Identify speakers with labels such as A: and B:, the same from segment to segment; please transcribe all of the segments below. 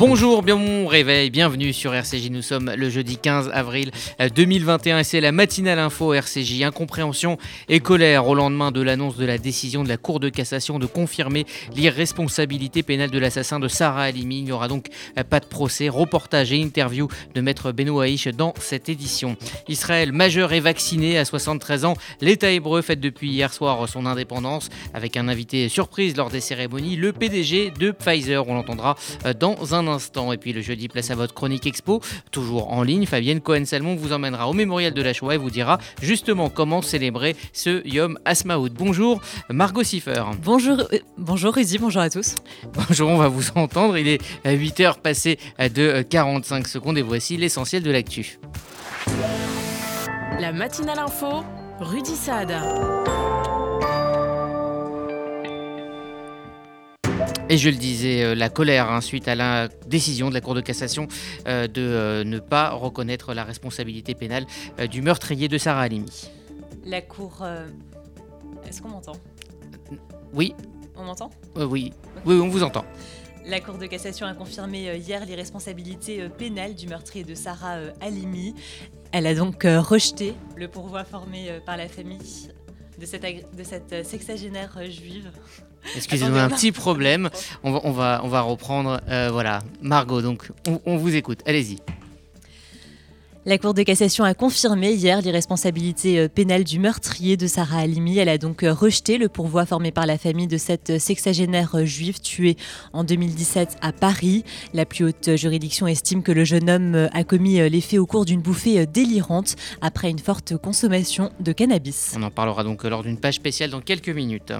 A: Bonjour, mon réveil, bienvenue sur RCJ. Nous sommes le jeudi 15 avril 2021 et c'est la matinale info RCJ. Incompréhension et colère au lendemain de l'annonce de la décision de la Cour de cassation de confirmer l'irresponsabilité pénale de l'assassin de Sarah Halimi. Il n'y aura donc pas de procès, reportage et interview de maître Benoît Haïch dans cette édition. Israël majeur et vacciné à 73 ans. L'État hébreu fête depuis hier soir son indépendance avec un invité surprise lors des cérémonies, le PDG de Pfizer. On l'entendra dans un instant. Et puis le jeudi, place à votre chronique expo, toujours en ligne. Fabienne Cohen-Salmon vous emmènera au mémorial de la Shoah et vous dira justement comment célébrer ce Yom Asmaout. Bonjour Margot Siffer.
B: Bonjour, euh, bonjour Rudy, bonjour à tous.
A: Bonjour, on va vous entendre. Il est 8h passé de 45 secondes et voici l'essentiel de l'actu.
C: La matinale info, Rudy Saad.
A: Et je le disais, euh, la colère hein, suite à la décision de la Cour de cassation euh, de euh, ne pas reconnaître la responsabilité pénale du meurtrier de Sarah Halimi.
B: La Cour... Est-ce qu'on m'entend?
A: Oui.
B: On m'entend?
A: Oui. Oui, on vous entend.
B: La Cour de cassation a confirmé hier l'irresponsabilité pénale du meurtrier de Sarah Halimi. Elle a donc rejeté le pourvoi formé par la famille de cette, de cette sexagénaire juive
A: Excusez-moi, un petit problème. On va, on va, on va reprendre. Euh, voilà, Margot, donc on, vous écoute. Allez-y.
B: La Cour de cassation a confirmé hier l'irresponsabilité euh, pénale du meurtrier de Sarah Halimi. Elle a donc euh, rejeté le pourvoi formé par la famille de cette sexagénaire juive tuée en 2017 à Paris. La plus haute juridiction estime que le jeune homme a commis les faits au cours d'une bouffée délirante après une forte consommation de cannabis.
A: On en parlera donc lors d'une page spéciale dans quelques minutes.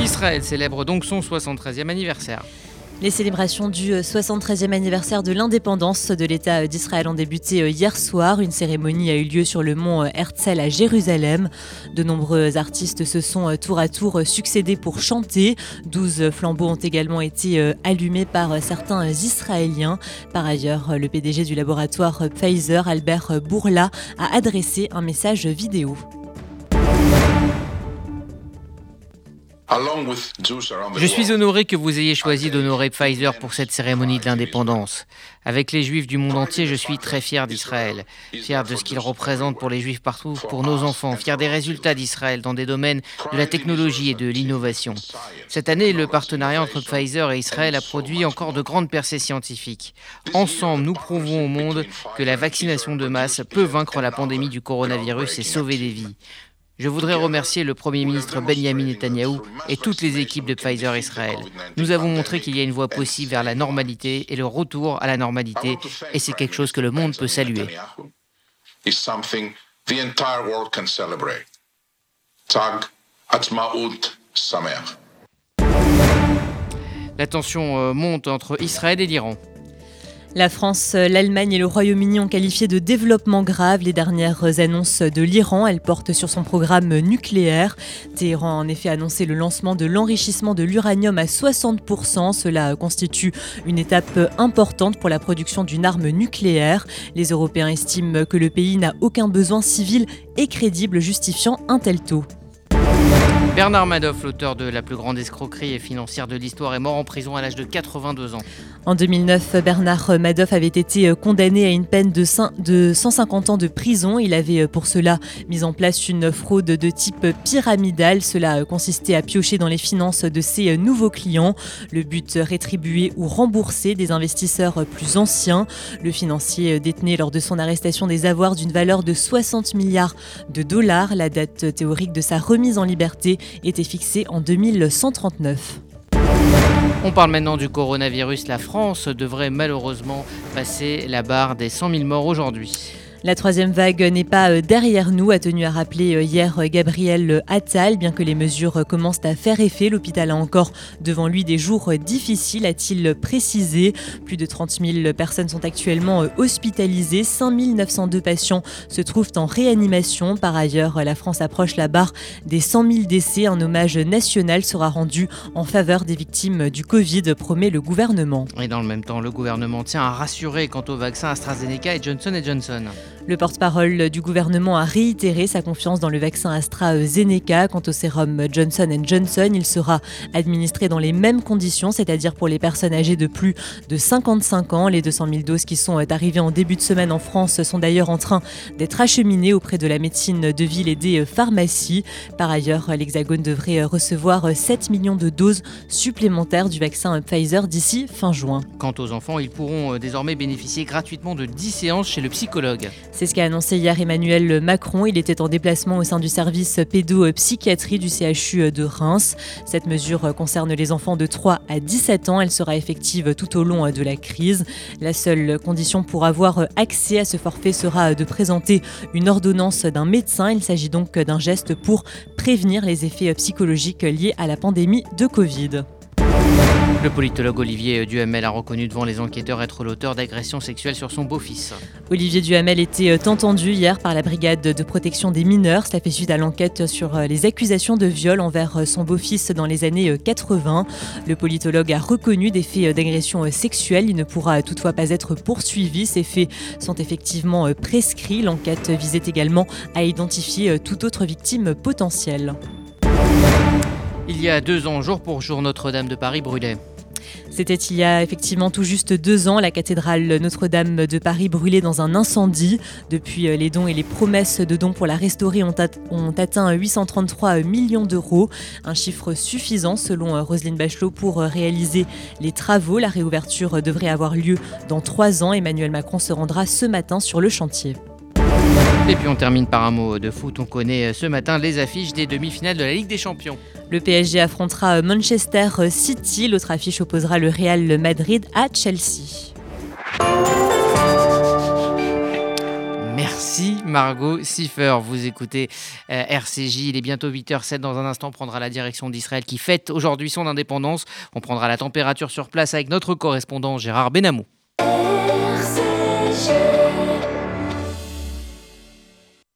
A: Israël célèbre donc son 73e anniversaire.
B: Les célébrations du 73e anniversaire de l'indépendance de l'État d'Israël ont débuté euh, hier soir. Une cérémonie a eu lieu sur le mont euh, Herzl à Jérusalem. De nombreux artistes se sont euh, tour à tour succédés pour chanter. 12 flambeaux ont également été allumés par certains Israéliens. Par ailleurs, le PDG du laboratoire Pfizer, Albert Bourla, a adressé un message vidéo.
A: Je suis honoré que vous ayez choisi d'honorer Pfizer pour cette cérémonie de l'indépendance. Avec les Juifs du monde entier, je suis très fier d'Israël, fier de ce qu'il représente pour les Juifs partout, pour nos enfants, fier des résultats d'Israël dans des domaines de la technologie et de l'innovation. Cette année, le partenariat entre Pfizer et Israël a produit encore de grandes percées scientifiques. Ensemble, nous prouvons au monde que la vaccination de masse peut vaincre la pandémie du coronavirus et sauver des vies. Je voudrais remercier le Premier ministre Benjamin Netanyahou et toutes les équipes de Pfizer Israël. Nous avons montré qu'il y a une voie possible vers la normalité et le retour à la normalité, et c'est quelque chose que le monde peut saluer. La tension euh, monte entre Israël et l'Iran.
B: La France, l'Allemagne et le Royaume-Uni ont qualifié de développement grave les dernières annonces de l'Iran. Elles portent sur son programme nucléaire. Téhéran a en effet annoncé le lancement de l'enrichissement de l'uranium à 60%. Cela constitue une étape importante pour la production d'une arme nucléaire. Les Européens estiment que le pays n'a aucun besoin civil et crédible justifiant un tel taux.
A: Bernard Madoff, l'auteur de la plus grande escroquerie financière de l'histoire, est mort en prison à l'âge de 82 ans.
B: En 2009, Bernard Madoff avait été condamné à une peine de 150 ans de prison. Il avait pour cela mis en place une fraude de type pyramidal. Cela consistait à piocher dans les finances de ses nouveaux clients. Le but rétribuer ou rembourser des investisseurs plus anciens. Le financier détenait lors de son arrestation des avoirs d'une valeur de 60 milliards de dollars. La date théorique de sa remise en liberté était fixé en 2139.
A: On parle maintenant du coronavirus. La France devrait malheureusement passer la barre des 100 000 morts aujourd'hui.
B: La troisième vague n'est pas euh, derrière nous, a tenu à rappeler euh, hier euh, Gabriel Attal. Bien que les mesures commencent à faire effet, l'hôpital a encore devant lui des jours difficiles, a-t-il précisé. Plus de 30 000 personnes sont actuellement hospitalisées, 5 902 patients se trouvent en réanimation. Par ailleurs, la France approche la barre des 100 000 décès. Un hommage national sera rendu en faveur des victimes du Covid, promet le gouvernement.
A: Et dans le même temps, le gouvernement tient à rassurer quant au vaccin AstraZeneca et Johnson Johnson.
B: Le porte-parole du gouvernement a réitéré sa confiance dans le vaccin AstraZeneca. Quant au sérum Johnson Johnson, il sera administré dans les mêmes conditions, c'est-à-dire pour les personnes âgées de plus de 55 ans. Les 200 000 doses qui sont arrivées en début de semaine en France sont d'ailleurs en train d'être acheminées auprès de la médecine de ville et des pharmacies. Par ailleurs, l'Hexagone devrait recevoir 7 millions de doses supplémentaires du vaccin Pfizer d'ici fin juin.
A: Quant aux enfants, ils pourront désormais bénéficier gratuitement de 10 séances chez le psychologue.
B: C'est ce qu'a annoncé hier Emmanuel Macron. Il était en déplacement au sein du service pédopsychiatrie du CHU de Reims. Cette mesure concerne les enfants de 3 à 17 ans. Elle sera effective tout au long de la crise. La seule condition pour avoir accès à ce forfait sera de présenter une ordonnance d'un médecin. Il s'agit donc d'un geste pour prévenir les effets psychologiques liés à la pandémie de Covid.
A: Le politologue Olivier Duhamel a reconnu devant les enquêteurs être l'auteur d'agressions sexuelles sur son beau-fils.
B: Olivier Duhamel était euh, entendu hier par la brigade de protection des mineurs. Cela fait suite à l'enquête sur euh, les accusations de viol envers euh, son beau-fils dans les années 80. Le politologue a reconnu des faits d'agression sexuelle. Il ne pourra toutefois pas être poursuivi. Ces faits sont effectivement prescrits. L'enquête visait également à identifier toute autre victime potentielle.
A: Il y a deux ans, jour pour jour, Notre-Dame de Paris brûlait.
B: C'était il y a effectivement tout juste deux ans, la cathédrale Notre-Dame de Paris brûlait dans un incendie. Depuis, euh, les dons et les promesses de dons pour la restaurer ont, atteint 833 millions d'euros, un chiffre suffisant selon euh, Roselyne Bachelot pour euh, réaliser les travaux. La réouverture devrait avoir lieu dans trois ans. Emmanuel Macron se rendra ce matin sur le chantier.
A: Et puis on termine par un mot de foot. On connaît ce matin les affiches des demi-finales de la Ligue des Champions.
B: Le PSG affrontera Manchester City. L'autre affiche opposera le Real Madrid à Chelsea.
A: Merci Margot Siffer. Vous écoutez euh, RCJ. Il est bientôt 8h07. Dans un instant, on prendra la direction d'Israël qui fête aujourd'hui son indépendance. On prendra la température sur place avec notre correspondant Gérard Benamou.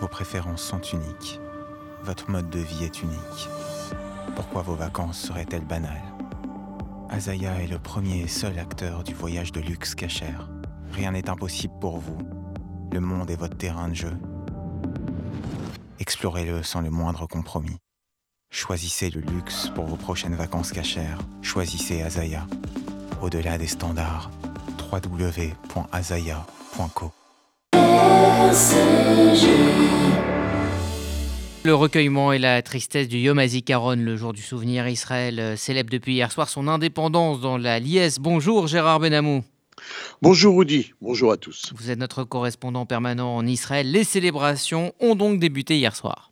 D: Vos préférences sont uniques. Votre mode de vie est unique. Pourquoi vos vacances seraient-elles banales? Azaya est le premier et seul acteur du voyage de luxe cachère. Rien n'est impossible pour vous. Le monde est votre terrain de jeu. Explorez-le sans le moindre compromis. Choisissez le luxe pour vos prochaines vacances cachères. Choisissez Azaya. Au-delà des standards, www.azaya.co.
A: Le recueillement et la tristesse du Yom HaZikaron, le jour du souvenir, Israël euh, célèbre depuis hier soir son indépendance dans la liesse. Bonjour Gérard Benamou.
E: Bonjour Rudy, bonjour à tous.
A: Vous êtes notre correspondant permanent en Israël. Les célébrations ont donc débuté hier soir.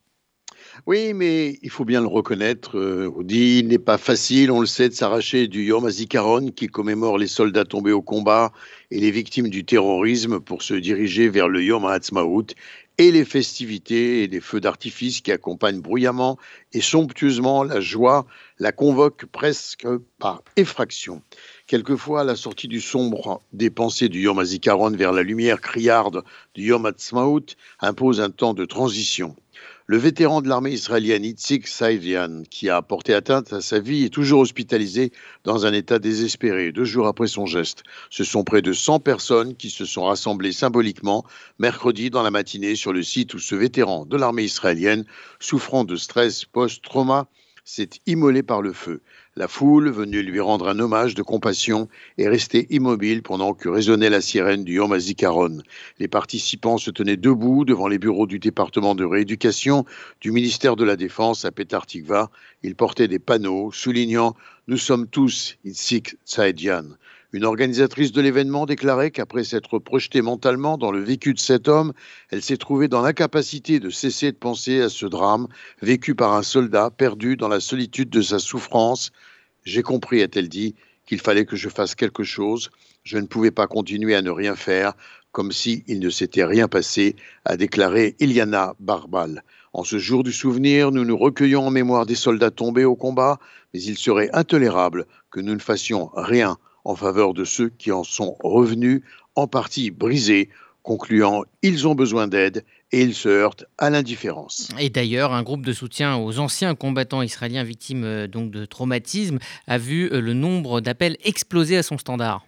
E: Oui, mais il faut bien le reconnaître, euh, Rudy, il n'est pas facile, on le sait, de s'arracher du Yom HaZikaron qui commémore les soldats tombés au combat et les victimes du terrorisme pour se diriger vers le Yom HaAtzmaut et les festivités et les feux d'artifice qui accompagnent bruyamment et somptueusement la joie la convoquent presque par effraction. Quelquefois, la sortie du sombre des pensées du Yom HaZikaron vers la lumière criarde du Yom HaTzmaut impose un temps de transition. Le vétéran de l'armée israélienne Itzik Saïdian, qui a porté atteinte à sa vie, est toujours hospitalisé dans un état désespéré, deux jours après son geste. Ce sont près de 100 personnes qui se sont rassemblées symboliquement mercredi dans la matinée sur le site où ce vétéran de l'armée israélienne, souffrant de stress post-trauma, s'est immolé par le feu. La foule, venue lui rendre un hommage de compassion, est restée immobile pendant que résonnait la sirène du Yom. Les participants se tenaient debout devant les bureaux du département de rééducation du ministère de la Défense à Petar Tikva. Ils portaient des panneaux soulignant Nous sommes tous Itzik Tsaedian. Une organisatrice de l'événement déclarait qu'après s'être projetée mentalement dans le vécu de cet homme, elle s'est trouvée dans l'incapacité de cesser de penser à ce drame vécu par un soldat perdu dans la solitude de sa souffrance. J'ai compris, a-t-elle dit, qu'il fallait que je fasse quelque chose. Je ne pouvais pas continuer à ne rien faire, comme si il ne s'était rien passé, a déclaré Iliana Barbal. En ce jour du souvenir, nous nous recueillons en mémoire des soldats tombés au combat, mais il serait intolérable que nous ne fassions rien en faveur de ceux qui en sont revenus en partie brisés, concluant Ils ont besoin d'aide et ils se heurtent à l'indifférence.
A: Et d'ailleurs, un groupe de soutien aux anciens combattants israéliens victimes euh, donc de traumatisme a vu euh, le nombre d'appels exploser à son standard.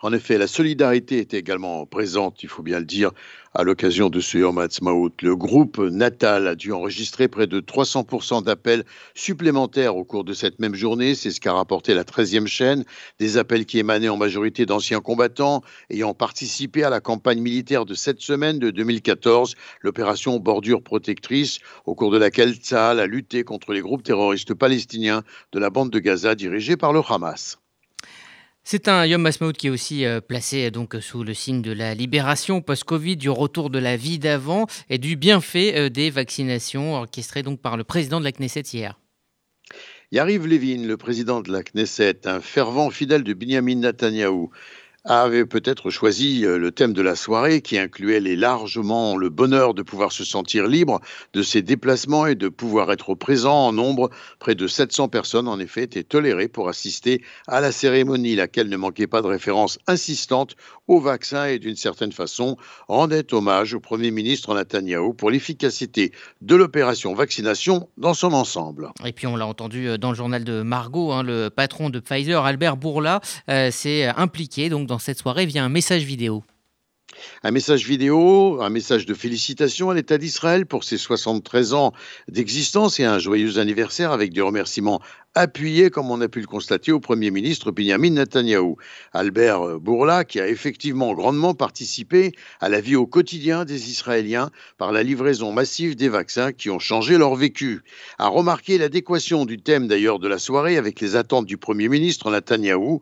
E: En effet, la solidarité était également présente, il faut bien le dire, à l'occasion de ce Yom Ha'atzmaut. Le groupe Natal a dû enregistrer près de 300% d'appels supplémentaires au cours de cette même journée. C'est ce qu'a rapporté la 13e chaîne. Des appels qui émanaient en majorité d'anciens combattants ayant participé à la campagne militaire de cette semaine de 2014, l'opération Bordure Protectrice, au cours de laquelle Tsahal a lutté contre les groupes terroristes palestiniens de la bande de Gaza dirigés par le Hamas.
A: C'est un Yom Masmaoud qui est aussi euh, placé donc sous le signe de la libération post-Covid, du retour de la vie d'avant et du bienfait euh, des vaccinations orchestrées par le président de la Knesset hier.
E: Yariv Levin, le président de la Knesset, un fervent fidèle de Benjamin Netanyahou, avait peut-être choisi euh, le thème de la soirée qui incluait les largement le bonheur de pouvoir se sentir libre de ses déplacements et de pouvoir être présent en nombre. Près de 700 personnes, en effet, étaient tolérées pour assister à la cérémonie, laquelle ne manquait pas de références insistantes au vaccin et d'une certaine façon rendait hommage au Premier ministre Netanyahou pour l'efficacité de l'opération vaccination dans son ensemble.
A: Et puis on l'a entendu euh, dans le journal de Margot, hein, le patron de Pfizer, Albert Bourla, euh, s'est impliqué donc dans cette soirée via un message vidéo.
E: Un message vidéo, un message de félicitations à l'État d'Israël pour ses 73 ans d'existence et un joyeux anniversaire avec des remerciements appuyés, comme on a pu le constater, au Premier ministre Benjamin Netanyahou. Albert Bourla, qui a effectivement grandement participé à la vie au quotidien des Israéliens par la livraison massive des vaccins qui ont changé leur vécu, a remarqué l'adéquation du thème d'ailleurs de la soirée avec les attentes du Premier ministre Netanyahou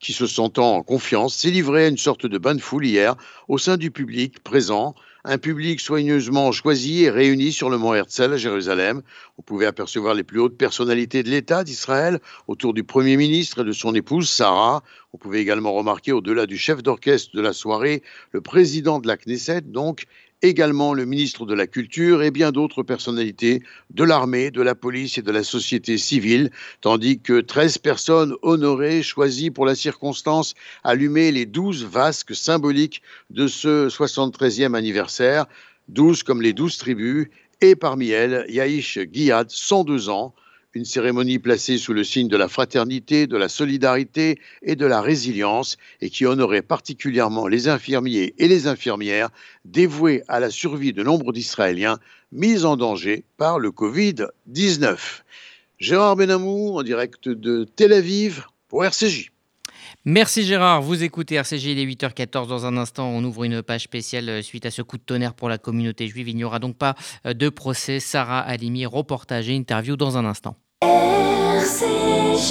E: qui, se sentant en confiance, s'est livré à une sorte de bain de foule hier au sein du public présent, un public soigneusement choisi et réuni sur le mont Herzl à Jérusalem. On pouvait apercevoir les plus hautes personnalités de l'État d'Israël autour du Premier ministre et de son épouse Sarah. On pouvait également remarquer au-delà du chef d'orchestre de la soirée, le président de la Knesset, donc, également le ministre de la Culture et bien d'autres personnalités de l'armée, de la police et de la société civile, tandis que 13 personnes honorées, choisies pour la circonstance, allumaient les 12 vasques symboliques de ce 73e anniversaire, 12 comme les 12 tribus, et parmi elles, Yaïch Giyad, 102 ans, une cérémonie placée sous le signe de la fraternité, de la solidarité et de la résilience, et qui honorait particulièrement les infirmiers et les infirmières dévoués à la survie de nombre d'Israéliens mis en danger par le Covid-19. Gérard Benamou, en direct de Tel Aviv, pour RCJ.
A: Merci Gérard, vous écoutez RCJ, il est 8h14 dans un instant, on ouvre une page spéciale euh, suite à ce coup de tonnerre pour la communauté juive. Il n'y aura donc pas euh, de procès. Sarah Alimi, reportage et interview dans un instant.
F: RCJ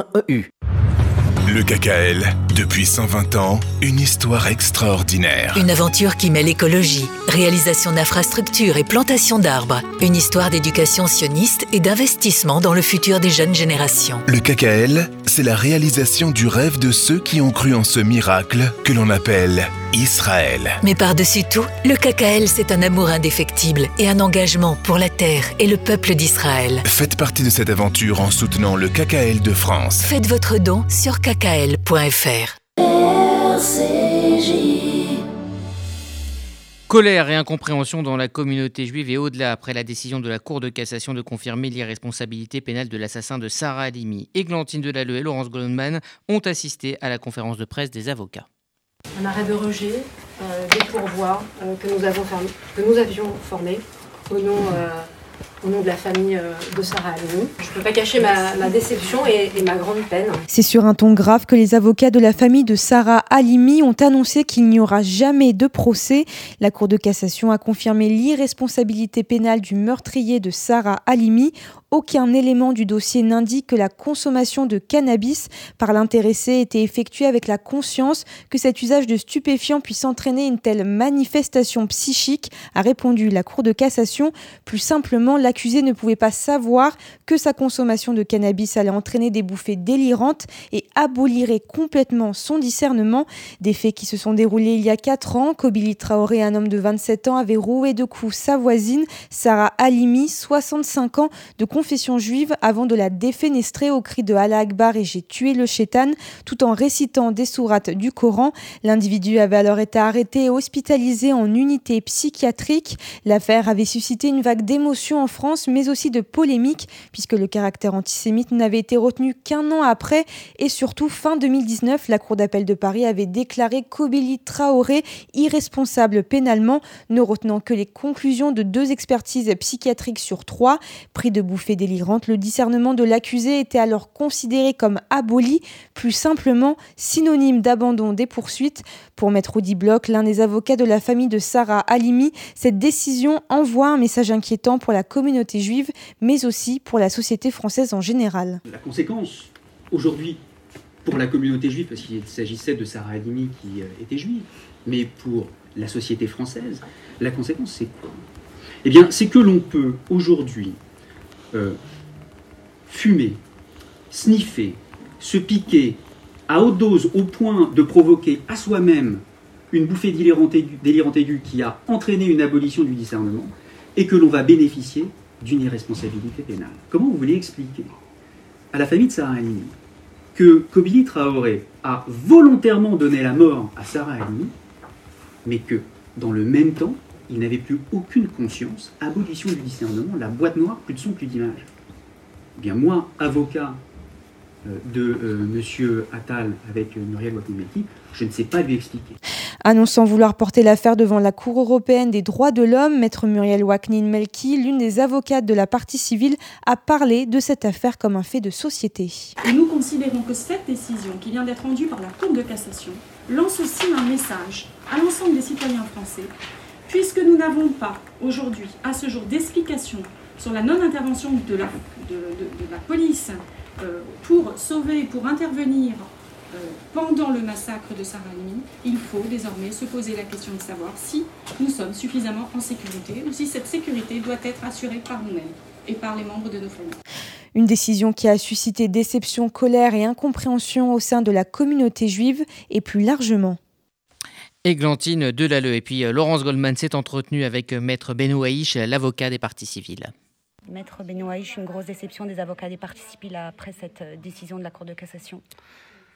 G: www.sonigo.eu.
H: Le KKL, depuis 120 ans, une histoire extraordinaire.
I: Une aventure qui mêle écologie, réalisation d'infrastructures et plantation d'arbres. Une histoire d'éducation sioniste et d'investissement dans le futur des jeunes générations.
H: Le KKL, c'est la réalisation du rêve de ceux qui ont cru en ce miracle que l'on appelle Israël.
I: Mais par-dessus tout, le KKL, c'est un amour indéfectible et un engagement pour la terre et le peuple d'Israël.
H: Faites partie de cette aventure en soutenant le KKL de France.
I: Faites votre don sur kkl.fr.
A: Colère et incompréhension dans la communauté juive et au-delà après la décision de la Cour de cassation de confirmer l'irresponsabilité pénale de l'assassin de Sarah Halimi. Églantine Delalleux et Laurence Goldman ont assisté à la conférence de presse des avocats.
J: Un arrêt de rejet euh, des pourvoirs euh, que nous avions formés au nom euh, au nom de la famille euh, de Sarah Halimi. Je ne peux pas cacher ma, déception et, ma grande peine.
K: C'est sur un ton grave que les avocats de la famille de Sarah Halimi ont annoncé qu'il n'y aura jamais de procès. La Cour de cassation a confirmé l'irresponsabilité pénale du meurtrier de Sarah Halimi aucun élément du dossier n'indique que la consommation de cannabis par l'intéressé était effectuée avec la conscience que cet usage de stupéfiants puisse entraîner une telle manifestation psychique, a répondu la Cour de cassation. Plus simplement, l'accusé ne pouvait pas savoir que sa consommation de cannabis allait entraîner des bouffées délirantes et abolirait complètement son discernement. Des faits qui se sont déroulés il y a 4 ans. Kobili Traoré, un homme de 27 ans, avait roué de coups sa voisine, Sarah Halimi, 65 ans, de confession juive avant de la défenestrer au cri de Allah Akbar et j'ai tué le chétan tout en récitant des sourates du Coran. L'individu avait alors été arrêté et hospitalisé en unité psychiatrique. L'affaire avait suscité une vague d'émotion en France mais aussi de polémiques puisque le caractère antisémite n'avait été retenu qu'un an après et surtout fin 2019 la Cour d'appel de Paris avait déclaré Kobili Traoré irresponsable pénalement ne retenant que les conclusions de deux expertises psychiatriques sur trois. Pris de bouffées délirante, le discernement de l'accusé était alors considéré comme aboli, plus simplement synonyme d'abandon des poursuites. Pour Maître Audi Bloch, l'un des avocats de la famille de Sarah Halimi, cette décision envoie un message inquiétant pour la communauté juive, mais aussi pour la société française en général.
L: La conséquence, aujourd'hui, pour la communauté juive, parce qu'il s'agissait de Sarah Halimi qui euh, était juive, mais pour la société française, la conséquence, c'est quoi? Eh bien, c'est que l'on peut aujourd'hui euh, fumer, sniffer, se piquer à haute dose au point de provoquer à soi-même une bouffée délirante aiguë, qui a entraîné une abolition du discernement et que l'on va bénéficier d'une irresponsabilité pénale. Comment vous voulez expliquer à la famille de Sarah Halimi que Kobili Traoré a volontairement donné la mort à Sarah Halimi, mais que dans le même temps, il n'avait plus aucune conscience, abolition du discernement, la boîte noire, plus de son, plus d'image. Eh bien moi, avocat euh, de euh, Monsieur Attal avec euh, Muriel Wakimelki, je ne sais pas lui expliquer.
K: Annonçant vouloir porter l'affaire devant la Cour européenne des droits de l'homme, maître Muriel Waknin Melki, l'une des avocates de la partie civile, a parlé de cette affaire comme un fait de société.
M: Et nous considérons que cette décision qui vient d'être rendue par la Cour de cassation lance aussi un message à l'ensemble des citoyens français Puisque nous n'avons pas aujourd'hui, à ce jour, d'explication sur la non-intervention de la, police euh, pour sauver, pour intervenir euh, pendant le massacre de Halimi, il faut désormais se poser la question de savoir si nous sommes suffisamment en sécurité ou si cette sécurité doit être assurée par nous-mêmes et par les membres de nos familles.
K: Une décision qui a suscité déception, colère et incompréhension au sein de la communauté juive et plus largement.
A: Églantine Delalleux. Et puis Laurence Goldman s'est entretenue avec Maître Benouaïch, l'avocat des partis civils.
N: Maître Benouaïch, une grosse déception des avocats des partis civils après cette décision de la Cour de cassation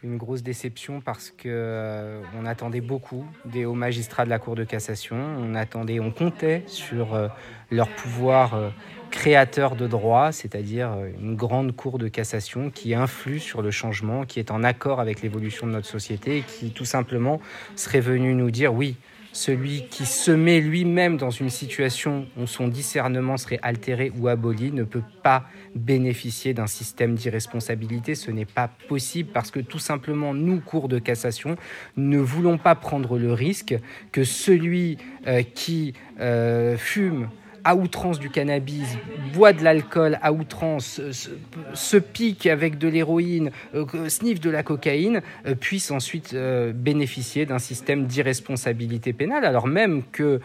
O: une grosse déception parce que euh, on attendait beaucoup des hauts magistrats de la Cour de cassation. On attendait, on comptait sur euh, leur pouvoir euh, créateur de droit, c'est-à-dire une grande cour de cassation qui influe sur le changement, qui est en accord avec l'évolution de notre société et qui tout simplement serait venu nous dire oui, celui qui se met lui-même dans une situation où son discernement serait altéré ou aboli ne peut pas bénéficier d'un système d'irresponsabilité. Ce n'est pas possible parce que tout simplement, nous, cours de cassation, ne voulons pas prendre le risque que celui euh, qui euh, fume à outrance du cannabis, boit de l'alcool à outrance, se, pique avec de l'héroïne, euh, sniffe de la cocaïne, euh, puisse ensuite euh, bénéficier d'un système d'irresponsabilité pénale, alors même que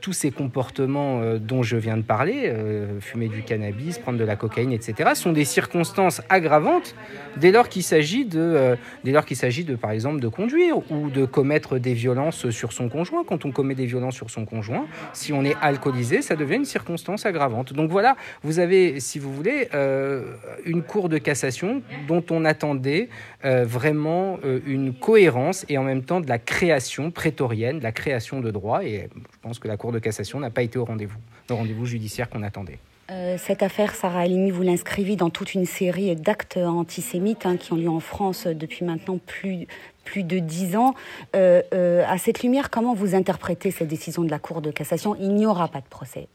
O: tous ces comportements dont je viens de parler, fumer du cannabis, prendre de la cocaïne, etc., sont des circonstances aggravantes dès lors qu'il s'agit de, dès lors qu'il s'agit de, par exemple, de conduire ou de commettre des violences sur son conjoint. Quand on commet des violences sur son conjoint, si on est alcoolisé, ça devient une circonstance aggravante. Donc voilà, vous avez, si vous voulez, euh, une cour de cassation dont on attendait euh, vraiment euh, une cohérence et en même temps de la création prétorienne, de la création de droit. Et je pense que la cour de cassation n'a pas été au rendez-vous, le rendez-vous judiciaire qu'on attendait.
N: cette affaire, Sarah Halimi, vous l'inscrivez dans toute une série d'actes antisémites hein, qui ont lieu en France depuis maintenant plus, plus de dix ans. Euh, euh, à cette lumière, comment vous interprétez cette décision de la Cour de cassation? Il n'y aura pas de procès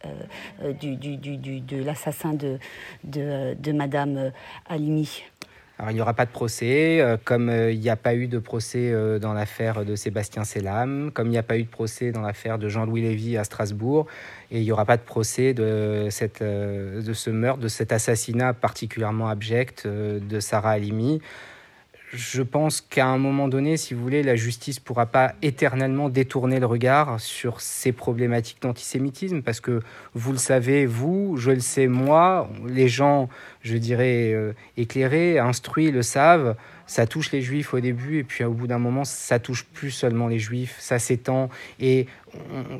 N: euh, du, de l'assassin de, de, Madame Halimi.
O: Alors, il n'y aura pas de procès, comme il n'y a pas eu de procès dans l'affaire de Sébastien Selam, comme il n'y a pas eu de procès dans l'affaire de Jean-Louis Lévy à Strasbourg, et il n'y aura pas de procès de, cette, de ce meurtre, de cet assassinat particulièrement abject de Sarah Halimi je pense qu'à un moment donné, si vous voulez, la justice ne pourra pas éternellement détourner le regard sur ces problématiques d'antisémitisme, parce que vous le savez, vous, je le sais moi, les gens, je dirais, euh, éclairés, instruits le savent, ça touche les juifs au début, et puis au bout d'un moment, ça touche plus seulement les juifs, ça s'étend, et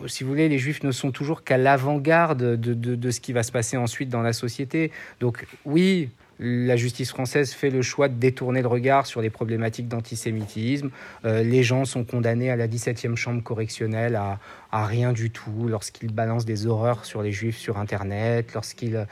O: si vous voulez, les juifs ne sont toujours qu'à l'avant-garde de, de ce qui va se passer ensuite dans la société. Donc oui, la justice française fait le choix de détourner le regard sur les problématiques d'antisémitisme. Euh, les gens sont condamnés à la 17e chambre correctionnelle à, à rien du tout lorsqu'ils balancent des horreurs sur les juifs sur Internet, lorsqu'ils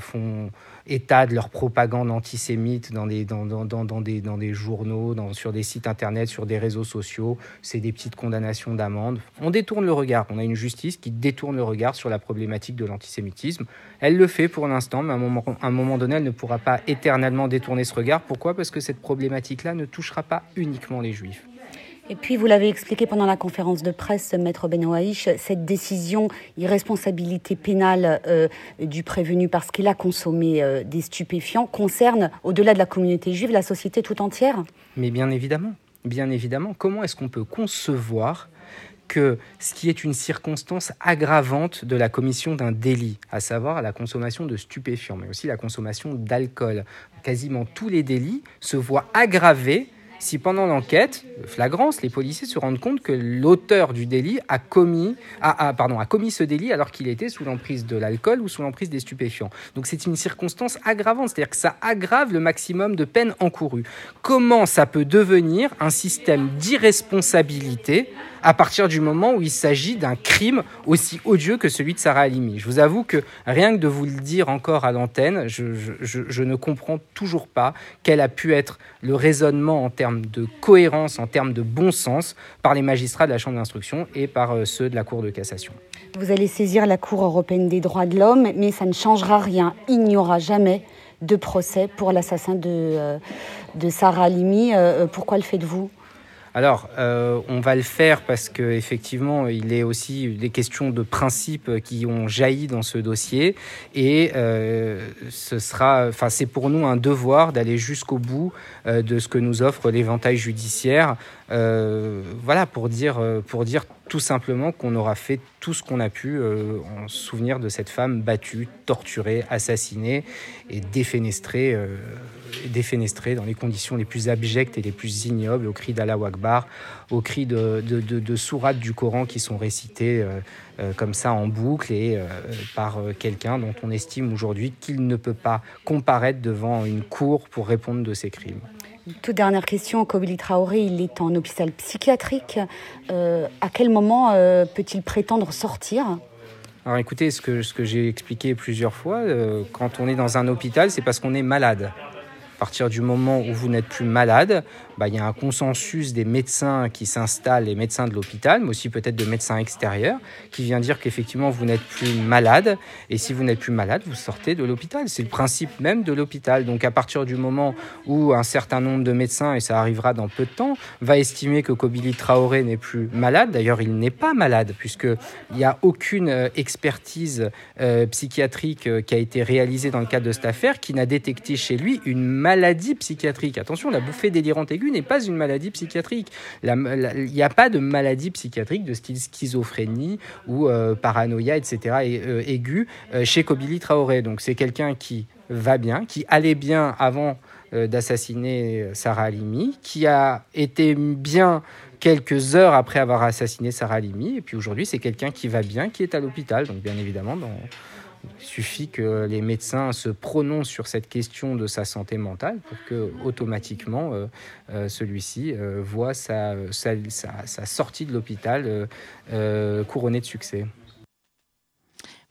O: font état de leur propagande antisémite dans des, dans, dans, dans des, dans des journaux, dans, sur des sites Internet, sur des réseaux sociaux. C'est des petites condamnations d'amende. On détourne le regard. On a une justice qui détourne le regard sur la problématique de l'antisémitisme. Elle le fait pour l'instant, mais un moment, à un moment donné, elle ne pourra pas éternellement détourner ce regard. Pourquoi? Parce que cette problématique-là ne touchera pas uniquement les juifs.
N: Et puis, vous l'avez expliqué pendant la conférence de presse, Maître Benoaïch, cette décision, irresponsabilité pénale euh, du prévenu parce qu'il a consommé euh, des stupéfiants, concerne, au-delà de la communauté juive, la société tout entière?
O: Mais bien évidemment, bien évidemment. Comment est-ce qu'on peut concevoir que ce qui est une circonstance aggravante de la commission d'un délit, à savoir la consommation de stupéfiants, mais aussi la consommation d'alcool? Quasiment tous les délits se voient aggravés si pendant l'enquête, flagrance, les policiers se rendent compte que l'auteur du délit a commis, pardon, a commis ce délit alors qu'il était sous l'emprise de l'alcool ou sous l'emprise des stupéfiants. Donc c'est une circonstance aggravante, c'est-à-dire que ça aggrave le maximum de peine encourue. Comment ça peut devenir un système d'irresponsabilité à partir du moment où il s'agit d'un crime aussi odieux que celui de Sarah Halimi? Je vous avoue que rien que de vous le dire encore à l'antenne, je, ne comprends toujours pas quel a pu être le raisonnement en termes de cohérence, en termes de bon sens, par les magistrats de la Chambre d'instruction et par euh, ceux de la Cour de cassation.
N: Vous allez saisir la Cour européenne des droits de l'homme, mais ça ne changera rien. Il n'y aura jamais de procès pour l'assassin de, euh, de Sarah Halimi. Euh, pourquoi le faites-vous?
O: Alors, euh, on va le faire parce qu'effectivement, il est aussi des questions de principe qui ont jailli dans ce dossier. Et euh, ce sera, enfin, c'est pour nous un devoir d'aller jusqu'au bout euh, de ce que nous offre l'éventail judiciaire. voilà, pour dire, pour dire tout simplement qu'on aura fait tout ce qu'on a pu euh, en souvenir de cette femme battue, torturée, assassinée et défenestrée, euh, défenestrée dans les conditions les plus abjectes et les plus ignobles, au cri d'Allah Akbar, au cri de, sourates du Coran qui sont récitées euh, comme ça en boucle et par quelqu'un dont on estime aujourd'hui qu'il ne peut pas comparaître devant une cour pour répondre de ses crimes.
N: Toute dernière question, Kobili Traoré, il est en hôpital psychiatrique. Euh, à quel moment euh, peut-il prétendre sortir?
O: Alors écoutez, ce que, j'ai expliqué plusieurs fois, euh, quand on est dans un hôpital, c'est parce qu'on est malade. À partir du moment où vous n'êtes plus malade, bah, il y a un consensus des médecins qui s'installent, les médecins de l'hôpital, mais aussi peut-être de médecins extérieurs, qui vient dire qu'effectivement vous n'êtes plus malade. Et si vous n'êtes plus malade, vous sortez de l'hôpital. C'est le principe même de l'hôpital. Donc à partir du moment où un certain nombre de médecins, et ça arrivera dans peu de temps, va estimer que Kobili Traoré n'est plus malade, d'ailleurs il n'est pas malade, puisqu'il n'y a aucune euh, expertise euh, psychiatrique euh, qui a été réalisée dans le cadre de cette affaire qui n'a détecté chez lui une maladie psychiatrique. Attention, la bouffée délirante aiguë n'est pas une maladie psychiatrique. Il n'y a pas de maladie psychiatrique de style schizophrénie ou euh, paranoïa, etc., et, euh, aiguë euh, chez Kobili Traoré. Donc c'est quelqu'un qui va bien, qui allait bien avant d'assassiner Sarah Halimi, qui a été bien quelques heures après avoir assassiné Sarah Halimi, et puis aujourd'hui c'est quelqu'un qui va bien, qui est à l'hôpital. Donc bien évidemment, dans, il suffit que les médecins se prononcent sur cette question de sa santé mentale pour que automatiquement euh, euh, celui-ci euh, voit sa, sortie de l'hôpital couronnée de succès.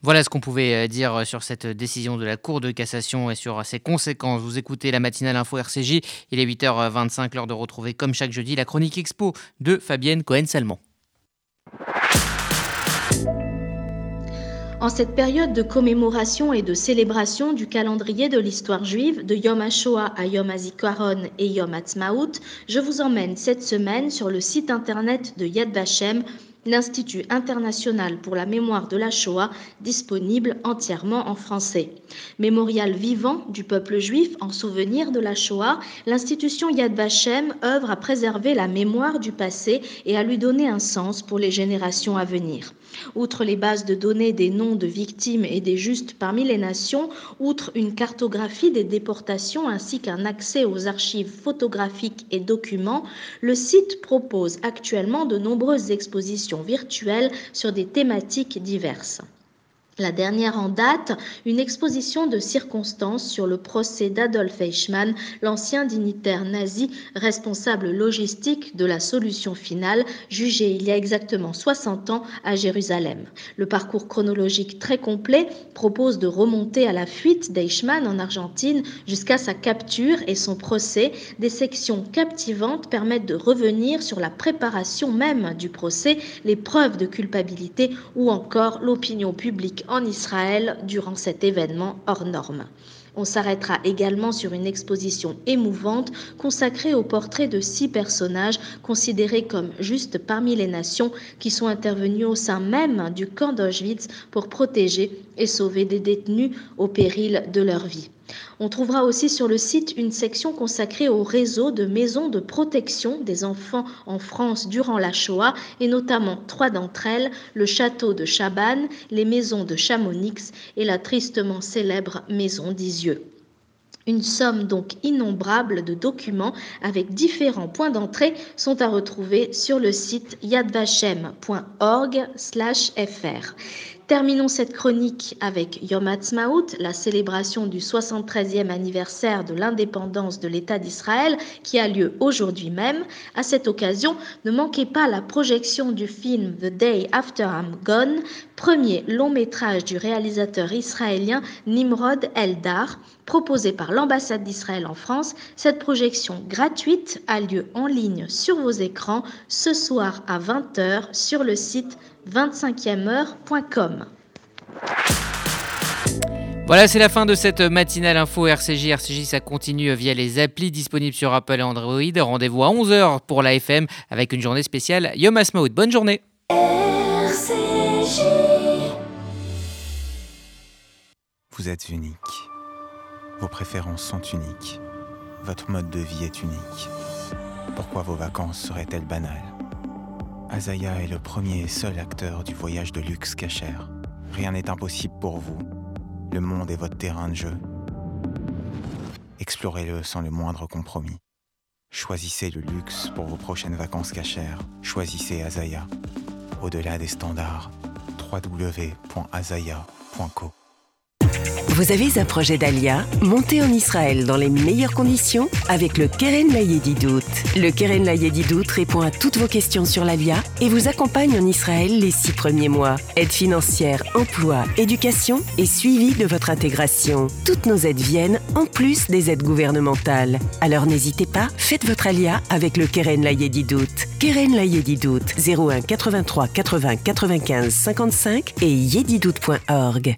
A: Voilà ce qu'on pouvait dire sur cette décision de la Cour de cassation et sur ses conséquences. Vous écoutez la matinale info RCJ. Il est 8h25, l'heure de retrouver comme chaque jeudi la chronique expo de Fabienne Cohen-Salmon.
P: En cette période de commémoration et de célébration du calendrier de l'histoire juive, de Yom HaShoah à Yom HaZikaron et Yom HaTzmaut, je vous emmène cette semaine sur le site internet de Yad Vashem l'Institut international pour la mémoire de la Shoah, disponible entièrement en français. Mémorial vivant du peuple juif en souvenir de la Shoah, l'institution Yad Vashem œuvre à préserver la mémoire du passé et à lui donner un sens pour les générations à venir. Outre les bases de données des noms de victimes et des justes parmi les nations, outre une cartographie des déportations ainsi qu'un accès aux archives photographiques et documents, le site propose actuellement de nombreuses expositions virtuelles sur des thématiques diverses. La dernière en date, une exposition de circonstances sur le procès d'Adolf Eichmann, l'ancien dignitaire nazi responsable logistique de la solution finale, jugé il y a exactement 60 ans à Jérusalem. Le parcours chronologique très complet propose de remonter à la fuite d'Eichmann en Argentine jusqu'à sa capture et son procès. Des sections captivantes permettent de revenir sur la préparation même du procès, les preuves de culpabilité ou encore l'opinion publique en Israël durant cet événement hors norme. On s'arrêtera également sur une exposition émouvante consacrée au portrait de six personnages considérés comme justes parmi les nations qui sont intervenus au sein même du camp d'Auschwitz pour protéger et sauver des détenus au péril de leur vie. On trouvera aussi sur le site une section consacrée au réseau de maisons de protection des enfants en France durant la Shoah et notamment trois d'entre elles, le château de Chabannes, les maisons de Chamonix et la tristement célèbre maison d'Isieux. Une somme donc innombrable de documents avec différents points d'entrée sont à retrouver sur le site yadvashem.org/fr. Terminons cette chronique avec Yom Ha'atzmaut, la célébration du 73e anniversaire de l'indépendance de l'État d'Israël qui a lieu aujourd'hui même. À cette occasion, ne manquez pas la projection du film The Day After I'm Gone, premier long métrage du réalisateur israélien Nimrod Eldar, proposé par l'ambassade d'Israël en France. Cette projection gratuite a lieu en ligne sur vos écrans ce soir à 20h sur le site 25e
A: Voilà, c'est la fin de cette matinale info RCJ. RCJ, ça continue via les applis disponibles sur Apple et Android. Rendez-vous à 11h pour la FM avec une journée spéciale Yom Asmaout. Bonne journée.
D: Vous êtes unique. Vos préférences sont uniques. Votre mode de vie est unique. Pourquoi vos vacances seraient-elles banales? Azaya est le premier et seul acteur du voyage de luxe cachère. Rien n'est impossible pour vous. Le monde est votre terrain de jeu. Explorez-le sans le moindre compromis. Choisissez le luxe pour vos prochaines vacances cachères. Choisissez Azaya. Au-delà des standards, www.azaya.co.
Q: Vous avez un projet d'Alia Montez en Israël dans les meilleures conditions avec le Keren Layedidout. Le Keren Layedidout répond à toutes vos questions sur l'Alia et vous accompagne en Israël les six premiers mois. Aide financière, emploi, éducation et suivi de votre intégration. Toutes nos aides viennent en plus des aides gouvernementales. Alors n'hésitez pas, faites votre Alia avec le Keren Layedidout. Keren Layedidout 01 83 80 95 55 et yedidout.org.